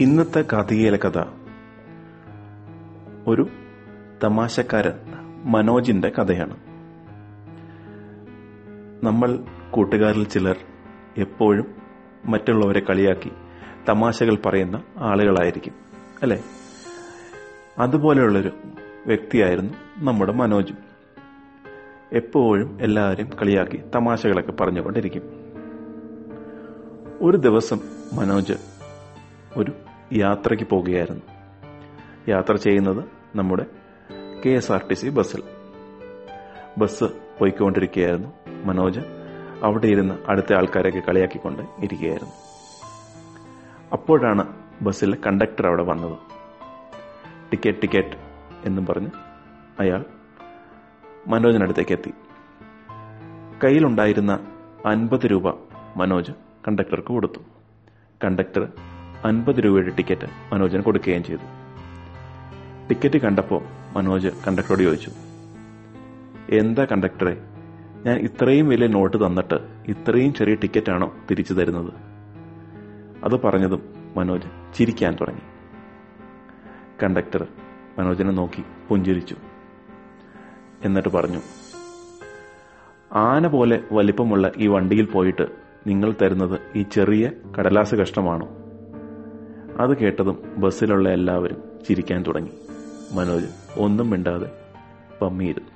ഇന്നത്തെ കാർത്തികേല കഥ ഒരു തമാശക്കാരൻ മനോജിന്റെ കഥയാണ്. നമ്മൾ കൂട്ടുകാരിൽ ചിലർ എപ്പോഴും മറ്റുള്ളവരെ കളിയാക്കി തമാശകൾ പറയുന്ന ആളുകളായിരിക്കും അല്ലെ? അതുപോലെയുള്ളൊരു വ്യക്തിയായിരുന്നു നമ്മുടെ മനോജും. എപ്പോഴും എല്ലാവരെയും കളിയാക്കി തമാശകളൊക്കെ പറഞ്ഞുകൊണ്ടിരിക്കും. ഒരു ദിവസം മനോജ് ഒരു യാത്രയ്ക്ക് പോകുകയായിരുന്നു. യാത്ര ചെയ്യുന്നത് നമ്മുടെ K S R T C ബസ്സിൽ. ബസ് പോയിക്കൊണ്ടിരിക്കുകയായിരുന്നു. മനോജ് അവിടെ ഇരുന്ന് അടുത്ത ആൾക്കാരെയൊക്കെ കളിയാക്കിക്കൊണ്ട് ഇരിക്കുകയായിരുന്നു. അപ്പോഴാണ് ബസ്സിലെ കണ്ടക്ടർ അവിടെ വന്നത്. ടിക്കറ്റ് ടിക്കറ്റ് എന്നും പറഞ്ഞ് അയാൾ മനോജിനടുത്തേക്ക് എത്തി. കയ്യിലുണ്ടായിരുന്ന അൻപത് രൂപ മനോജ് കണ്ടക്ടർക്ക് കൊടുത്തു. കണ്ടക്ടർ അൻപത് രൂപയുടെ ടിക്കറ്റ് മനോജിന് കൊടുക്കുകയും ചെയ്തു. ടിക്കറ്റ് കണ്ടപ്പോൾ മനോജ് കണ്ടക്ടറോട് ചോദിച്ചു എന്താ കണ്ടക്ടറെ ഞാൻ ഇത്രയും വലിയ നോട്ട് തന്നിട്ട് ഇത്രയും ചെറിയ ടിക്കറ്റാണോ തിരിച്ചു തരുന്നത്? അത് പറഞ്ഞതും മനോജ് ചിരിക്കാൻ തുടങ്ങി. കണ്ടക്ടർ മനോജിനെ നോക്കി പുഞ്ചിരിച്ചു. എന്നിട്ട് പറഞ്ഞു ആന പോലെ വലിപ്പമുള്ള ഈ വണ്ടിയിൽ പോയിട്ട് നിങ്ങൾ തരുന്നത് ഈ ചെറിയ കടലാസ് കഷ്ടമാണോ അത് കേട്ടതും ബസ്സിലുള്ള എല്ലാവരും ചിരിക്കാൻ തുടങ്ങി. മനോജ് ഒന്നും മിണ്ടാതെ പമ്മിയിരുന്നു.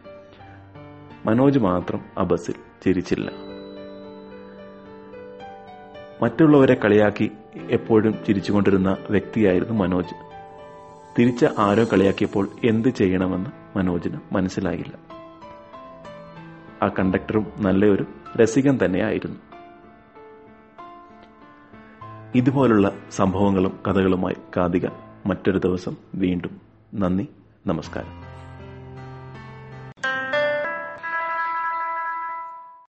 മനോജ് മാത്രം ആ ബസ്സിൽ ചിരിച്ചില്ല. മറ്റുള്ളവരെ കളിയാക്കി എപ്പോഴും ചിരിച്ചുകൊണ്ടിരുന്ന വ്യക്തിയായിരുന്നു മനോജ്. തിരിച്ച ആരോ കളിയാക്കിയപ്പോൾ എന്ത് ചെയ്യണമെന്ന് മനോജിന് മനസ്സിലായില്ല. ആ കണ്ടക്ടറും നല്ലൊരു രസികൻ തന്നെയായിരുന്നു. ഇതുപോലുള്ള സംഭവങ്ങളും കഥകളുമായി കാതിക മറ്റൊരു ദിവസം വീണ്ടും. നന്ദി നമസ്കാരം.